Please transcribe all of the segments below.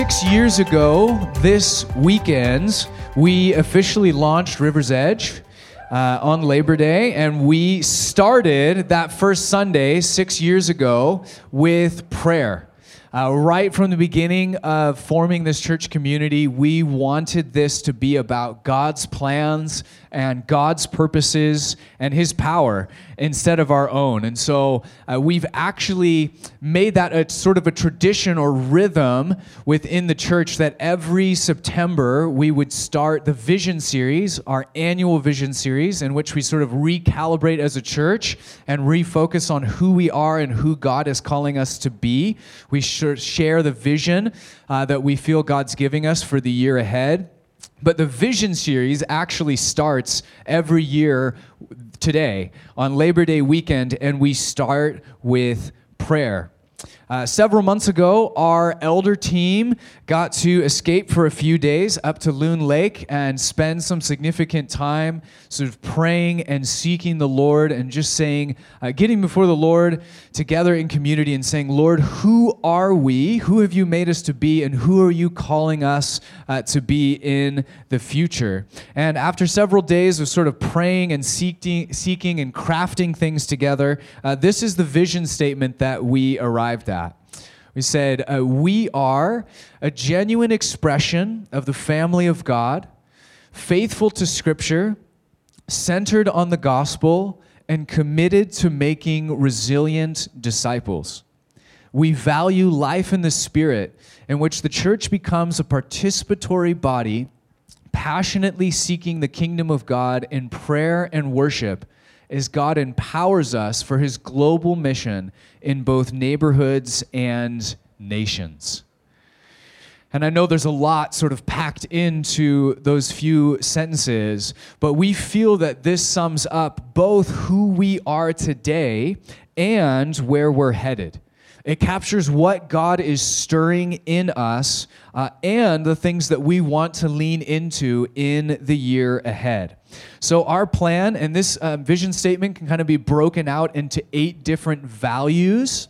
Six years ago, this weekend, we officially launched River's Edge uh, on Labor Day, and we started that first Sunday six years ago with prayer. Uh, right from the beginning of forming this church community, we wanted this to be about God's plans and God's purposes and His power instead of our own. And so uh, we've actually made that a sort of a tradition or rhythm within the church that every September we would start the Vision Series, our annual Vision Series, in which we sort of recalibrate as a church and refocus on who we are and who God is calling us to be. We share the vision uh, that we feel God's giving us for the year ahead. But the Vision series actually starts every year today on Labor Day weekend, and we start with prayer. Uh, several months ago, our elder team got to escape for a few days up to Loon Lake and spend some significant time sort of praying and seeking the Lord and just saying, uh, getting before the Lord together in community and saying, Lord, who are we? Who have you made us to be? And who are you calling us uh, to be in the future? And after several days of sort of praying and seeking, seeking and crafting things together, uh, this is the vision statement that we arrived at. We said, uh, We are a genuine expression of the family of God, faithful to Scripture, centered on the gospel, and committed to making resilient disciples. We value life in the Spirit, in which the church becomes a participatory body, passionately seeking the kingdom of God in prayer and worship as God empowers us for his global mission in both neighborhoods and nations. And I know there's a lot sort of packed into those few sentences, but we feel that this sums up both who we are today and where we're headed. It captures what God is stirring in us uh, and the things that we want to lean into in the year ahead. So, our plan and this uh, vision statement can kind of be broken out into eight different values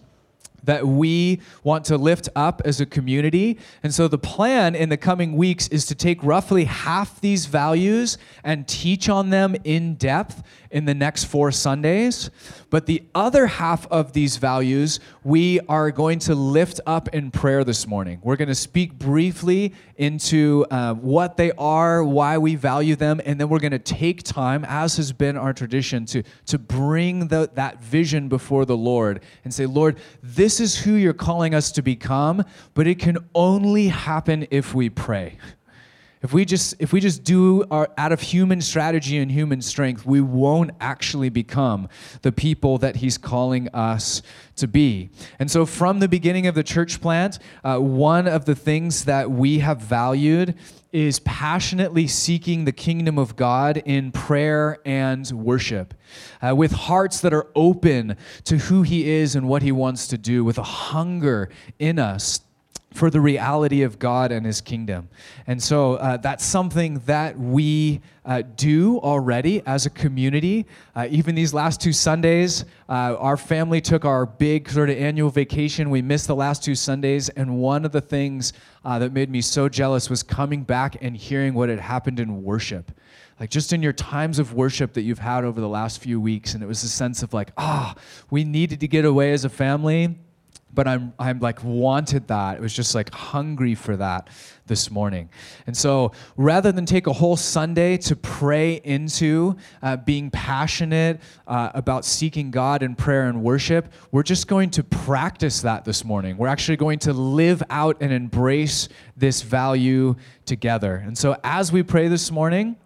that we want to lift up as a community. And so the plan in the coming weeks is to take roughly half these values and teach on them in depth in the next four Sundays. But the other half of these values, we are going to lift up in prayer this morning. We're going to speak briefly into uh, what they are, why we value them, and then we're going to take time, as has been our tradition, to, to bring the, that vision before the Lord and say, Lord, this is who you're calling us to become, but it can only happen if we pray. If we just if we just do our out of human strategy and human strength, we won't actually become the people that He's calling us to be. And so, from the beginning of the church plant, uh, one of the things that we have valued is passionately seeking the kingdom of God in prayer and worship, uh, with hearts that are open to who He is and what He wants to do, with a hunger in us for the reality of God and His kingdom. And so uh, that's something that we uh, do already as a community. Uh, even these last two Sundays, uh, our family took our big sort of annual vacation. We missed the last two Sundays, and one of the things uh, that made me so jealous was coming back and hearing what had happened in worship. Like just in your times of worship that you've had over the last few weeks, and it was a sense of like, ah, oh, we needed to get away as a family but I'm, I'm like wanted that. It was just like hungry for that this morning. And so rather than take a whole Sunday to pray into uh, being passionate uh, about seeking God in prayer and worship, we're just going to practice that this morning. We're actually going to live out and embrace this value together. And so as we pray this morning,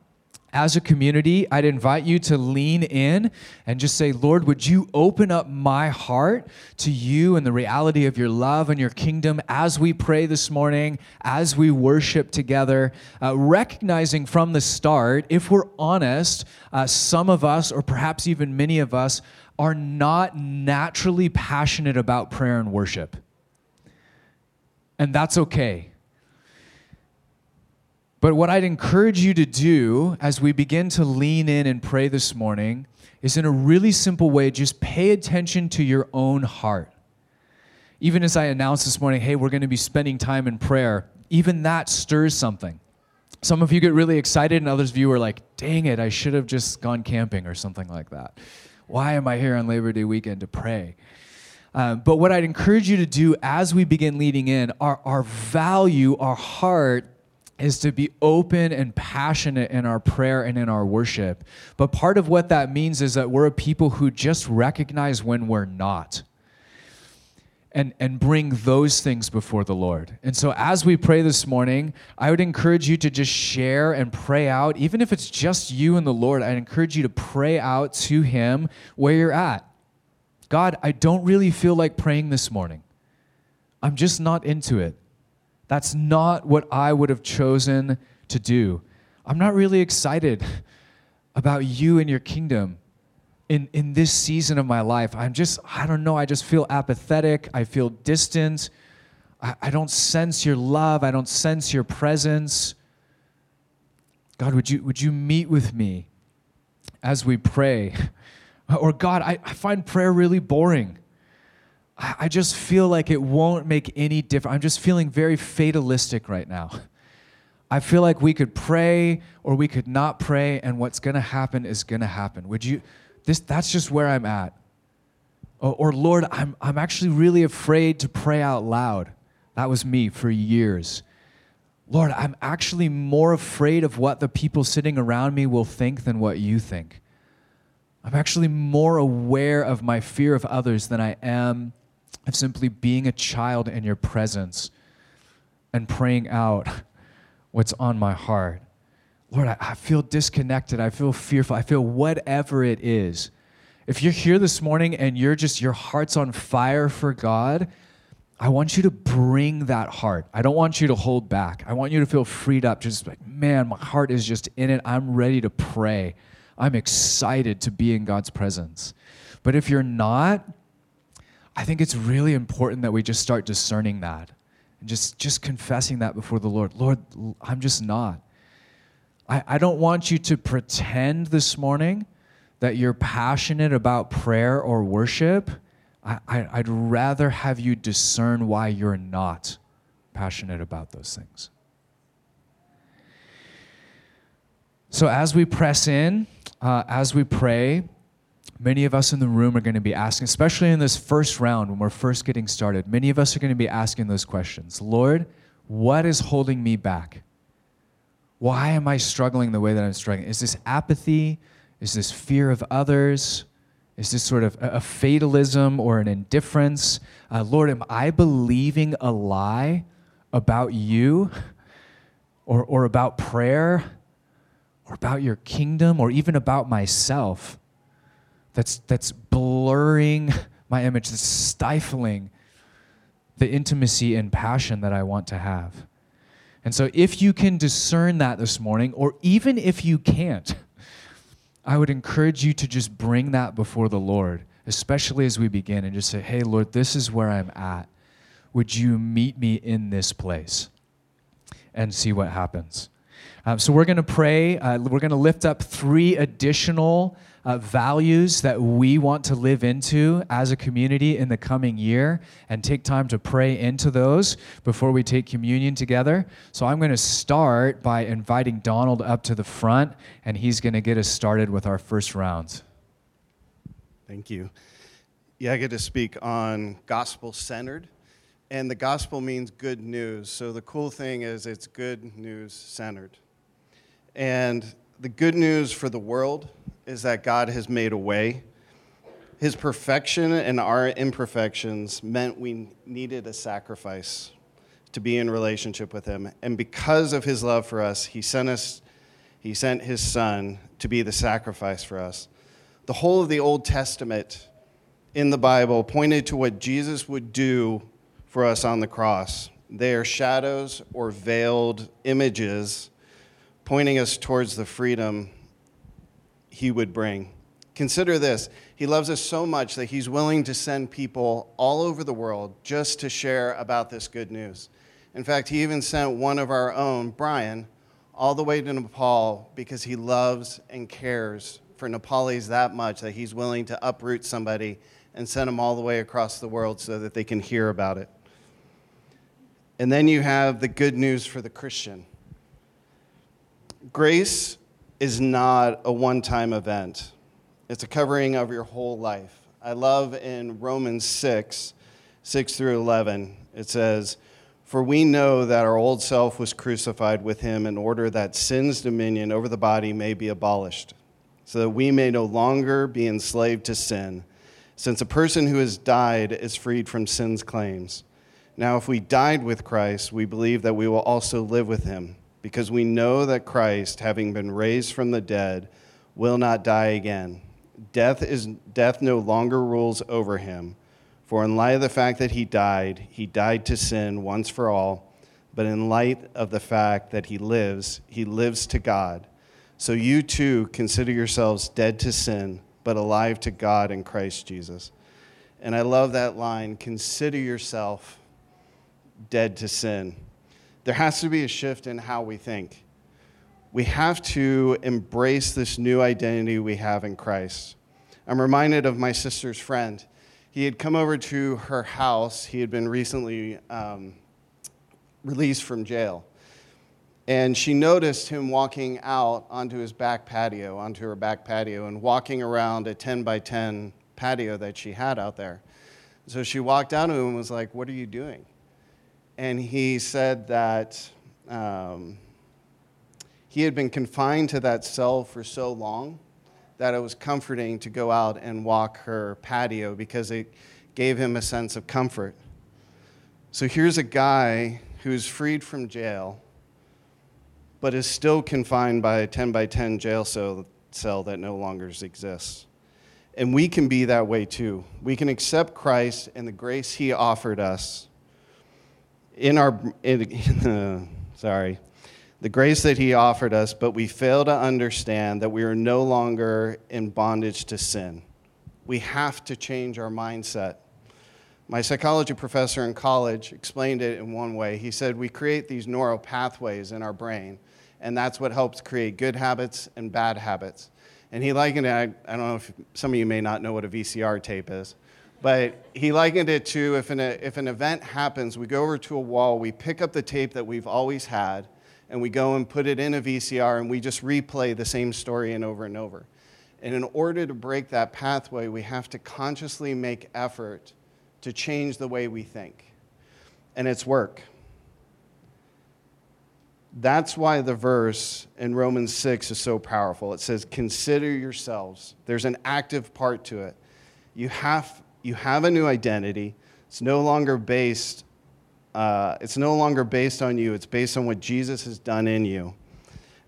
as a community, I'd invite you to lean in and just say, Lord, would you open up my heart to you and the reality of your love and your kingdom as we pray this morning, as we worship together, uh, recognizing from the start, if we're honest, uh, some of us, or perhaps even many of us, are not naturally passionate about prayer and worship. And that's okay. But what I'd encourage you to do as we begin to lean in and pray this morning is in a really simple way just pay attention to your own heart. even as I announced this morning, hey, we're going to be spending time in prayer, even that stirs something. Some of you get really excited, and others of you are like, dang it, I should have just gone camping or something like that. Why am I here on Labor Day weekend to pray? Um, but what I'd encourage you to do as we begin leading in, our, our value, our heart, is to be open and passionate in our prayer and in our worship. But part of what that means is that we're a people who just recognize when we're not. And, and bring those things before the Lord. And so, as we pray this morning, I would encourage you to just share and pray out, even if it's just you and the Lord. I'd encourage you to pray out to Him where you're at. God, I don't really feel like praying this morning. I'm just not into it. That's not what I would have chosen to do. I'm not really excited about you and your kingdom in, in this season of my life. I'm just, I don't know, I just feel apathetic. I feel distant. I, I don't sense your love. I don't sense your presence. God, would you, would you meet with me as we pray? Or, God, I, I find prayer really boring. I just feel like it won't make any difference. I'm just feeling very fatalistic right now. I feel like we could pray or we could not pray, and what's going to happen is going to happen. Would you? This that's just where I'm at. Or, or, Lord, I'm I'm actually really afraid to pray out loud. That was me for years. Lord, I'm actually more afraid of what the people sitting around me will think than what you think. I'm actually more aware of my fear of others than I am of simply being a child in your presence and praying out what's on my heart. Lord, I, I, feel disconnected. I feel fearful. I feel whatever it is. If you're here this morning and you're just, your heart's on fire for God, I want you to bring that heart. I don't want you to hold back. I want you to feel freed up. Just like, man, my heart is just in it. I'm ready to pray. I'm excited to be in God's presence. But if you're not, I think it's really important that we just start discerning that and just, just confessing that before the Lord. Lord, I'm just not. I, I don't want you to pretend this morning that you're passionate about prayer or worship. I, I, I'd rather have you discern why you're not passionate about those things. So, as we press in, uh, as we pray, many of us in the room are going to be asking, especially in this first round when we're first getting started, many of us are going to be asking those questions Lord, what is holding me back? Why am I struggling the way that I'm struggling? Is this apathy? Is this fear of others? Is this sort of a, fatalism or an indifference? Uh, Lord, am I believing a lie about you or, or about prayer or about your kingdom or even about myself? That's, that's blurring my image, that's stifling the intimacy and passion that I want to have. And so, if you can discern that this morning, or even if you can't, I would encourage you to just bring that before the Lord, especially as we begin, and just say, Hey, Lord, this is where I'm at. Would you meet me in this place? And see what happens. Um, so, we're going to pray. Uh, we're going to lift up three additional uh, values that we want to live into as a community in the coming year and take time to pray into those before we take communion together. So I'm going to start by inviting Donald up to the front, and he's going to get us started with our first round. Thank you. Yeah, I get to speak on gospel centered. And the gospel means good news. So the cool thing is it's good news centered. And the good news for the world is that God has made a way. His perfection and our imperfections meant we needed a sacrifice to be in relationship with him. And because of his love for us, he sent us he sent his son to be the sacrifice for us. The whole of the Old Testament in the Bible pointed to what Jesus would do for us on the cross. They are shadows or veiled images pointing us towards the freedom he would bring. Consider this He loves us so much that He's willing to send people all over the world just to share about this good news. In fact, He even sent one of our own, Brian, all the way to Nepal because He loves and cares for Nepalis that much that He's willing to uproot somebody and send them all the way across the world so that they can hear about it. And then you have the good news for the Christian. Grace is not a one time event, it's a covering of your whole life. I love in Romans 6 6 through 11, it says, For we know that our old self was crucified with him in order that sin's dominion over the body may be abolished, so that we may no longer be enslaved to sin, since a person who has died is freed from sin's claims. Now, if we died with Christ, we believe that we will also live with him, because we know that Christ, having been raised from the dead, will not die again. Death, is, death no longer rules over him. For in light of the fact that he died, he died to sin once for all. But in light of the fact that he lives, he lives to God. So you too consider yourselves dead to sin, but alive to God in Christ Jesus. And I love that line consider yourself dead to sin. There has to be a shift in how we think. We have to embrace this new identity we have in Christ. I'm reminded of my sister's friend. He had come over to her house. He had been recently um, released from jail. And she noticed him walking out onto his back patio, onto her back patio, and walking around a 10 by 10 patio that she had out there. So she walked out to him and was like, What are you doing? And he said that um, he had been confined to that cell for so long that it was comforting to go out and walk her patio because it gave him a sense of comfort. So here's a guy who's freed from jail, but is still confined by a 10 by 10 jail cell, cell that no longer exists. And we can be that way too. We can accept Christ and the grace he offered us in our, in, sorry, the grace that he offered us, but we fail to understand that we are no longer in bondage to sin. We have to change our mindset. My psychology professor in college explained it in one way. He said, We create these neural pathways in our brain, and that's what helps create good habits and bad habits. And he likened it, I, I don't know if some of you may not know what a VCR tape is. But he likened it to if an, if an event happens, we go over to a wall, we pick up the tape that we've always had, and we go and put it in a VCR, and we just replay the same story and over and over. And in order to break that pathway, we have to consciously make effort to change the way we think. And it's work. That's why the verse in Romans 6 is so powerful. It says, Consider yourselves. There's an active part to it. You have you have a new identity. It's no longer based. Uh, it's no longer based on you. It's based on what Jesus has done in you,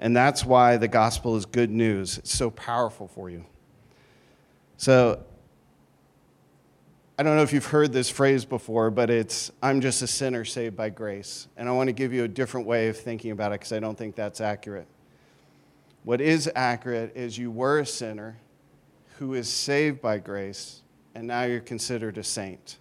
and that's why the gospel is good news. It's so powerful for you. So, I don't know if you've heard this phrase before, but it's "I'm just a sinner saved by grace," and I want to give you a different way of thinking about it because I don't think that's accurate. What is accurate is you were a sinner who is saved by grace and now you're considered a saint.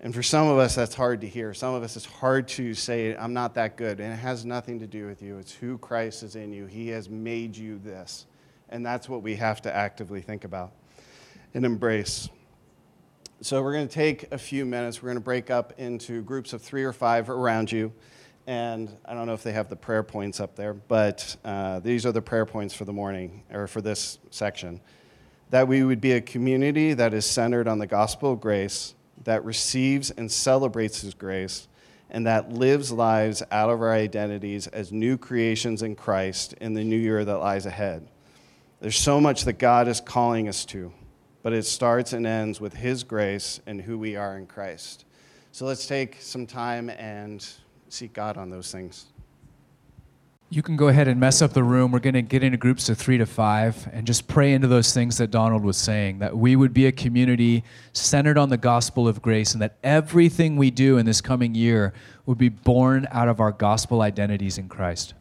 And for some of us, that's hard to hear. Some of us, it's hard to say, I'm not that good. And it has nothing to do with you. It's who Christ is in you. He has made you this. And that's what we have to actively think about and embrace. So, we're going to take a few minutes. We're going to break up into groups of three or five around you. And I don't know if they have the prayer points up there, but uh, these are the prayer points for the morning, or for this section that we would be a community that is centered on the gospel of grace, that receives and celebrates His grace, and that lives lives out of our identities as new creations in Christ in the new year that lies ahead. There's so much that God is calling us to, but it starts and ends with His grace and who we are in Christ. So let's take some time and seek God on those things. You can go ahead and mess up the room. We're going to get into groups of three to five and just pray into those things that Donald was saying that we would be a community centered on the gospel of grace and that everything we do in this coming year would be born out of our gospel identities in Christ.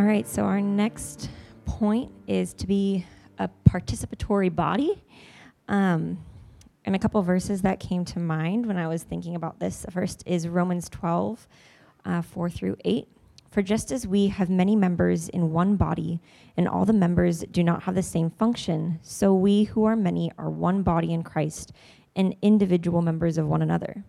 All right, so our next point is to be a participatory body. Um, And a couple verses that came to mind when I was thinking about this first is Romans 12, uh, 4 through 8. For just as we have many members in one body, and all the members do not have the same function, so we who are many are one body in Christ and individual members of one another.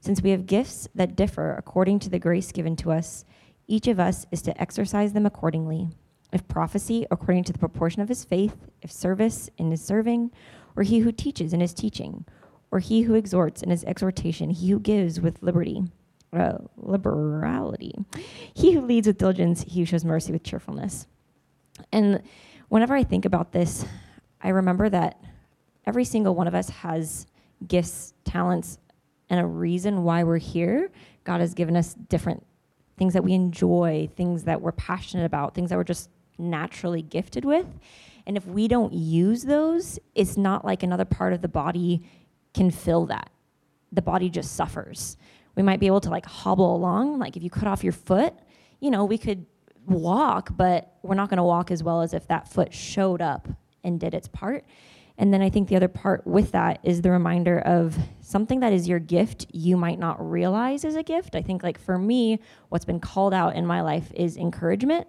Since we have gifts that differ according to the grace given to us, each of us is to exercise them accordingly. If prophecy, according to the proportion of his faith, if service, in his serving, or he who teaches in his teaching, or he who exhorts in his exhortation, he who gives with liberty, uh, liberality, he who leads with diligence, he who shows mercy with cheerfulness. And whenever I think about this, I remember that every single one of us has gifts, talents, and a reason why we're here. God has given us different things that we enjoy, things that we're passionate about, things that we're just naturally gifted with. And if we don't use those, it's not like another part of the body can fill that. The body just suffers. We might be able to like hobble along. Like if you cut off your foot, you know, we could walk, but we're not going to walk as well as if that foot showed up and did its part. And then I think the other part with that is the reminder of something that is your gift you might not realize is a gift. I think, like for me, what's been called out in my life is encouragement,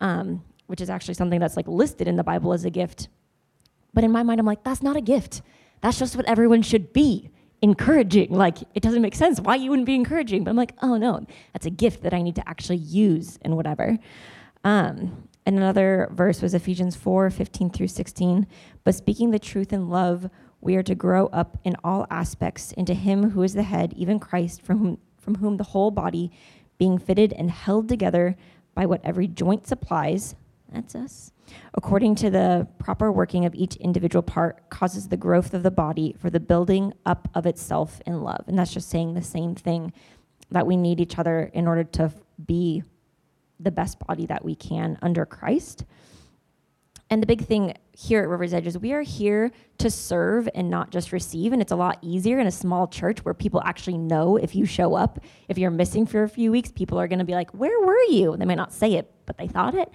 um, which is actually something that's like listed in the Bible as a gift. But in my mind, I'm like, that's not a gift. That's just what everyone should be encouraging. Like, it doesn't make sense why you wouldn't be encouraging. But I'm like, oh no, that's a gift that I need to actually use and whatever. Um, and another verse was Ephesians 4 15 through 16. But speaking the truth in love, we are to grow up in all aspects into Him who is the head, even Christ, from whom, from whom the whole body, being fitted and held together by what every joint supplies, that's us, according to the proper working of each individual part, causes the growth of the body for the building up of itself in love. And that's just saying the same thing that we need each other in order to be the best body that we can under Christ. And the big thing here at River's Edge is we are here to serve and not just receive. And it's a lot easier in a small church where people actually know if you show up. If you're missing for a few weeks, people are going to be like, Where were you? They might not say it, but they thought it.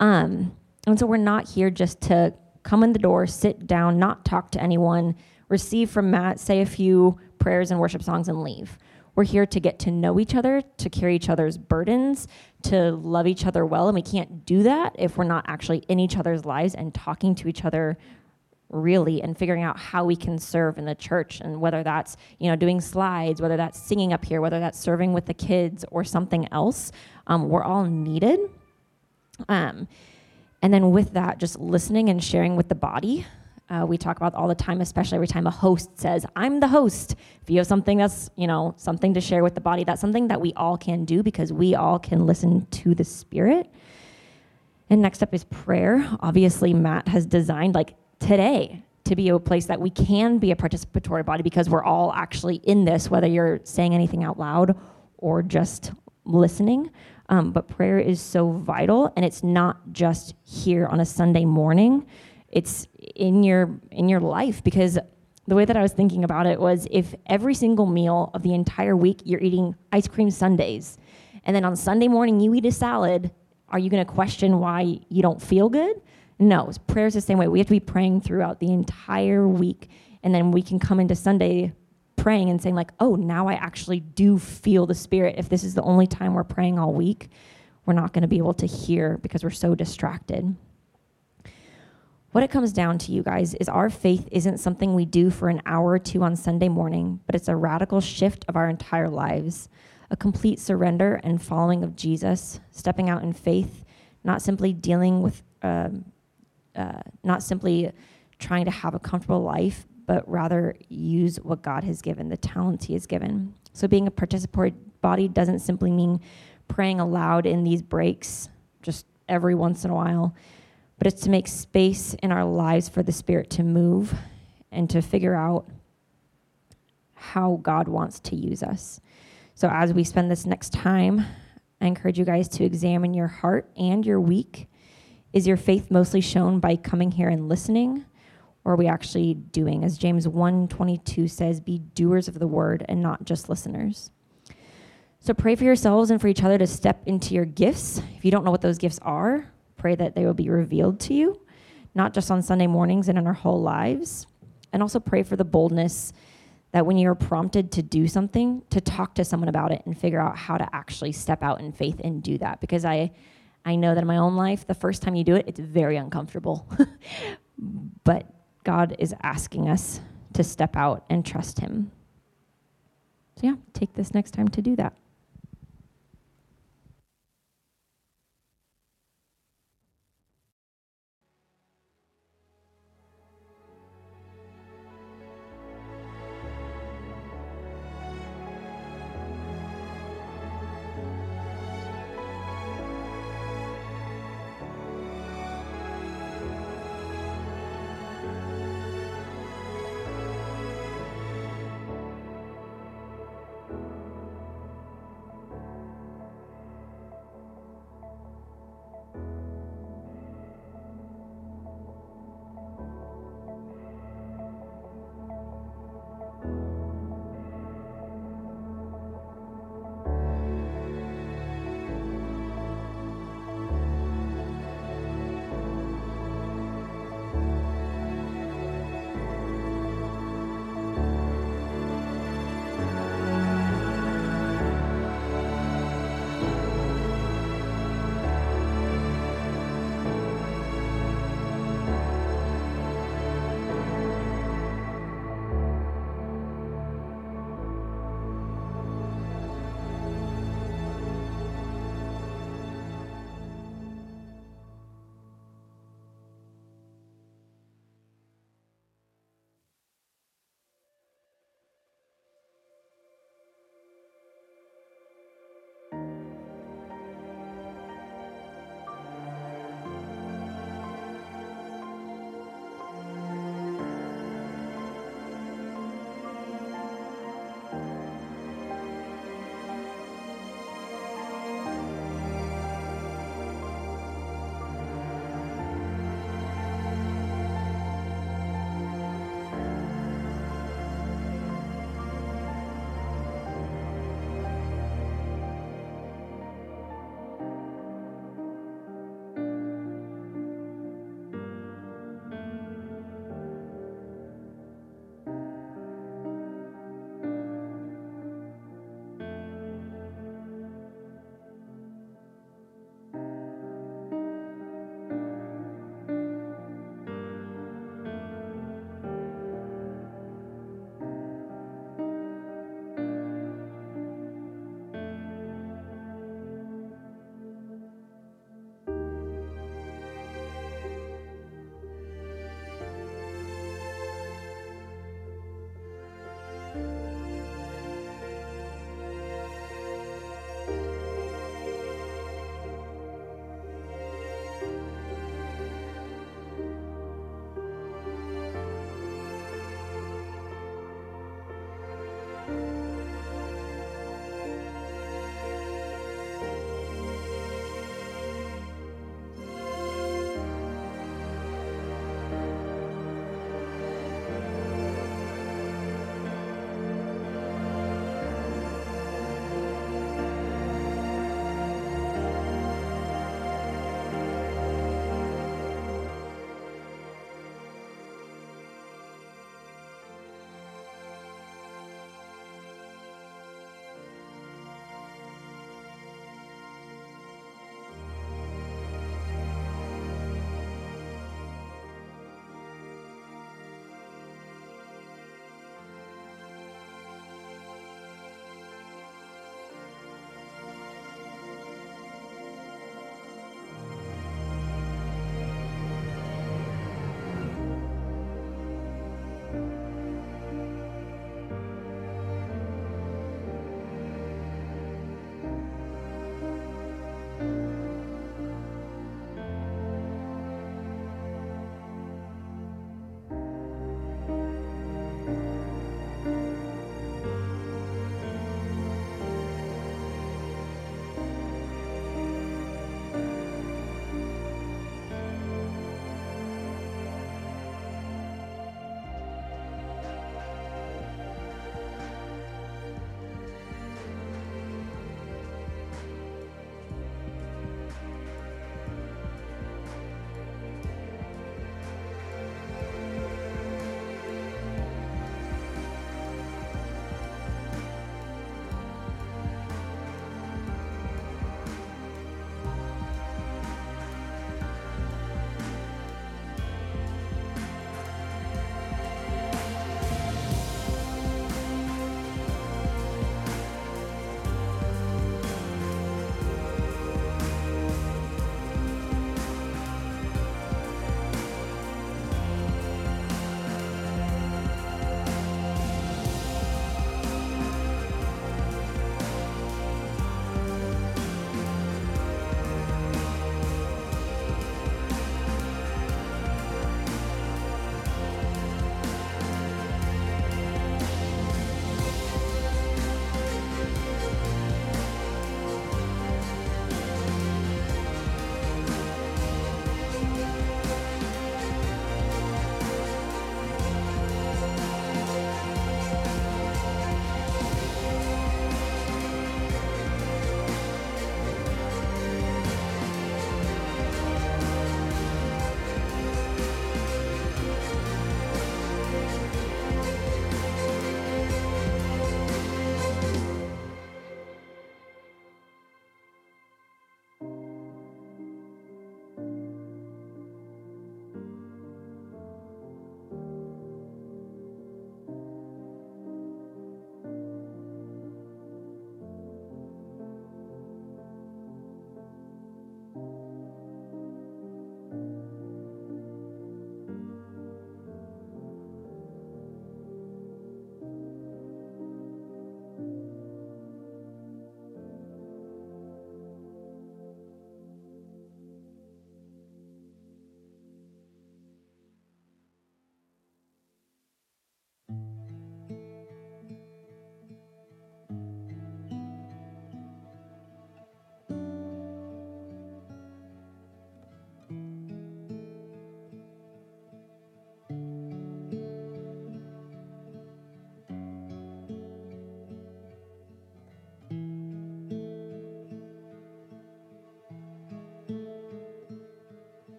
Um, and so we're not here just to come in the door, sit down, not talk to anyone, receive from Matt, say a few prayers and worship songs, and leave. We're here to get to know each other, to carry each other's burdens, to love each other well. And we can't do that if we're not actually in each other's lives and talking to each other really and figuring out how we can serve in the church and whether that's you know doing slides whether that's singing up here whether that's serving with the kids or something else um, we're all needed um, and then with that just listening and sharing with the body uh, we talk about all the time, especially every time a host says, I'm the host. If you have something that's, you know, something to share with the body, that's something that we all can do because we all can listen to the Spirit. And next up is prayer. Obviously, Matt has designed like today to be a place that we can be a participatory body because we're all actually in this, whether you're saying anything out loud or just listening. Um, but prayer is so vital, and it's not just here on a Sunday morning it's in your in your life because the way that I was thinking about it was if every single meal of the entire week you're eating ice cream sundaes and then on Sunday morning you eat a salad, are you going to question why you don't feel good? No, prayer is the same way. We have to be praying throughout the entire week and then we can come into Sunday praying and saying like, "Oh, now I actually do feel the spirit." If this is the only time we're praying all week, we're not going to be able to hear because we're so distracted. What it comes down to, you guys, is our faith isn't something we do for an hour or two on Sunday morning, but it's a radical shift of our entire lives, a complete surrender and following of Jesus, stepping out in faith, not simply dealing with, uh, uh, not simply trying to have a comfortable life, but rather use what God has given, the talents He has given. So, being a participatory body doesn't simply mean praying aloud in these breaks just every once in a while but it's to make space in our lives for the Spirit to move and to figure out how God wants to use us. So, as we spend this next time, I encourage you guys to examine your heart and your week. Is your faith mostly shown by coming here and listening? Or are we actually doing? As James 1:22 says, be doers of the word and not just listeners. So pray for yourselves and for each other to step into your gifts. If you don't know what those gifts are, pray that they will be revealed to you, not just on Sunday mornings and in our whole lives. and also pray for the boldness that when you're prompted to do something, to talk to someone about it and figure out how to actually step out in faith and do that. Because I, I know that in my own life, the first time you do it, it's very uncomfortable. but God is asking us to step out and trust Him. So, yeah, take this next time to do that.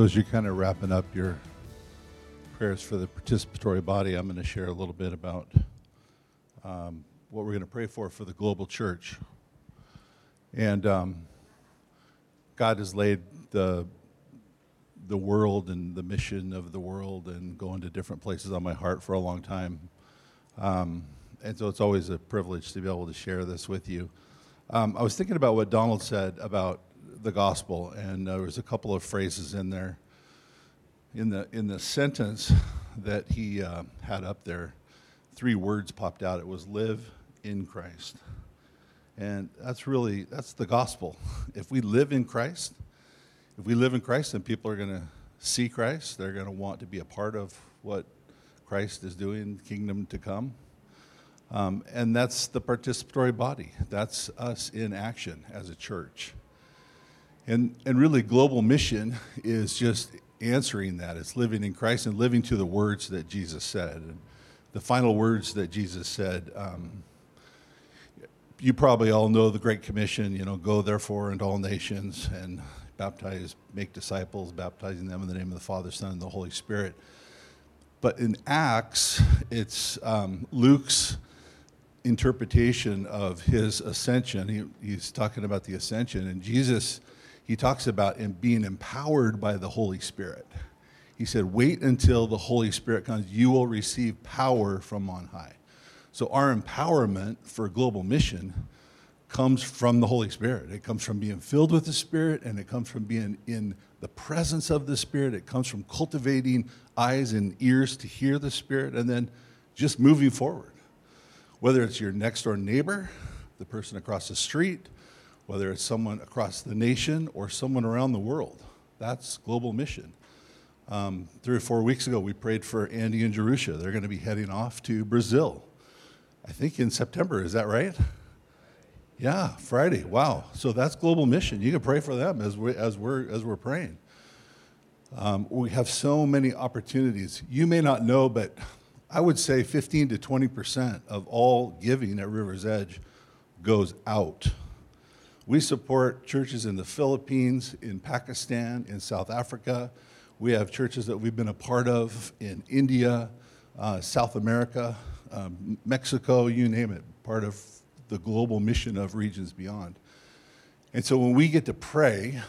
So, as you're kind of wrapping up your prayers for the participatory body, I'm going to share a little bit about um, what we're going to pray for for the global church. And um, God has laid the the world and the mission of the world and going to different places on my heart for a long time. Um, and so it's always a privilege to be able to share this with you. Um, I was thinking about what Donald said about the gospel, and there was a couple of phrases in there. In the in the sentence that he uh, had up there, three words popped out. It was "live in Christ," and that's really that's the gospel. If we live in Christ, if we live in Christ, then people are going to see Christ. They're going to want to be a part of what Christ is doing, kingdom to come. Um, and that's the participatory body. That's us in action as a church. And, and really, global mission is just answering that. It's living in Christ and living to the words that Jesus said. And the final words that Jesus said, um, you probably all know the Great Commission, you know, go therefore into all nations and baptize, make disciples, baptizing them in the name of the Father, Son, and the Holy Spirit. But in Acts, it's um, Luke's interpretation of his ascension. He, he's talking about the ascension, and Jesus he talks about being empowered by the Holy Spirit. He said, Wait until the Holy Spirit comes. You will receive power from on high. So, our empowerment for global mission comes from the Holy Spirit. It comes from being filled with the Spirit, and it comes from being in the presence of the Spirit. It comes from cultivating eyes and ears to hear the Spirit, and then just moving forward. Whether it's your next door neighbor, the person across the street, whether it's someone across the nation or someone around the world. That's global mission. Um, three or four weeks ago, we prayed for Andy and Jerusha. They're going to be heading off to Brazil. I think in September, is that right? Yeah, Friday. Wow. So that's global mission. You can pray for them as, we, as, we're, as we're praying. Um, we have so many opportunities. You may not know, but I would say 15 to 20% of all giving at River's Edge goes out we support churches in the Philippines, in Pakistan, in South Africa. We have churches that we've been a part of in India, uh, South America, um, Mexico, you name it, part of the global mission of Regions Beyond. And so when we get to pray,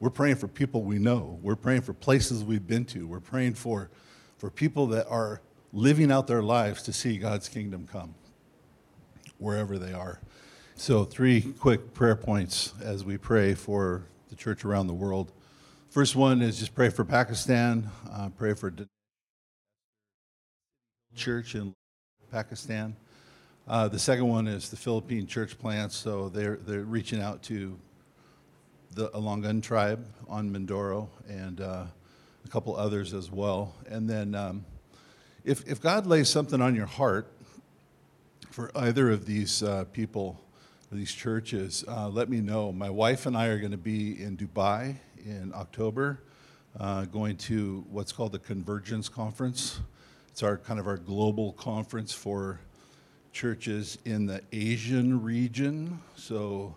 we're praying for people we know. We're praying for places we've been to. We're praying for, for people that are living out their lives to see God's kingdom come wherever they are. So, three quick prayer points as we pray for the church around the world. First one is just pray for Pakistan, uh, pray for the church in Pakistan. Uh, the second one is the Philippine church plants. So they're they're reaching out to the Alangan tribe on Mindoro and uh, a couple others as well. And then um, if if God lays something on your heart for either of these uh, people these churches, uh, let me know. My wife and I are going to be in Dubai in October, uh, going to what's called the Convergence Conference. It's our kind of our global conference for churches in the Asian region. So,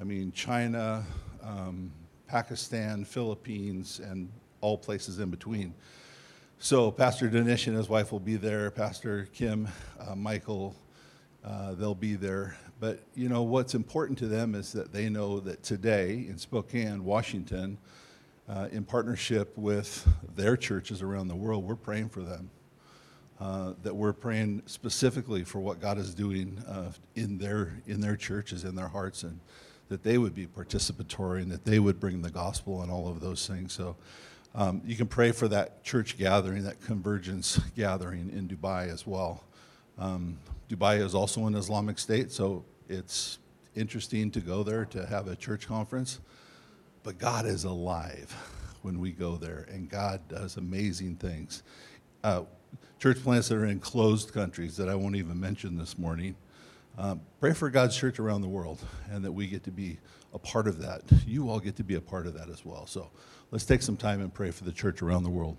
I mean, China, um, Pakistan, Philippines, and all places in between. So, Pastor Dinesh and his wife will be there. Pastor Kim, uh, Michael, uh, they'll be there. But you know what's important to them is that they know that today in Spokane, Washington, uh, in partnership with their churches around the world, we're praying for them. Uh, that we're praying specifically for what God is doing uh, in their in their churches, in their hearts, and that they would be participatory and that they would bring the gospel and all of those things. So. Um, you can pray for that church gathering, that convergence gathering in Dubai as well. Um, Dubai is also an Islamic state, so it's interesting to go there to have a church conference. But God is alive when we go there, and God does amazing things. Uh, church plants that are in closed countries that I won't even mention this morning. Um, pray for God's church around the world and that we get to be a part of that. You all get to be a part of that as well. So let's take some time and pray for the church around the world.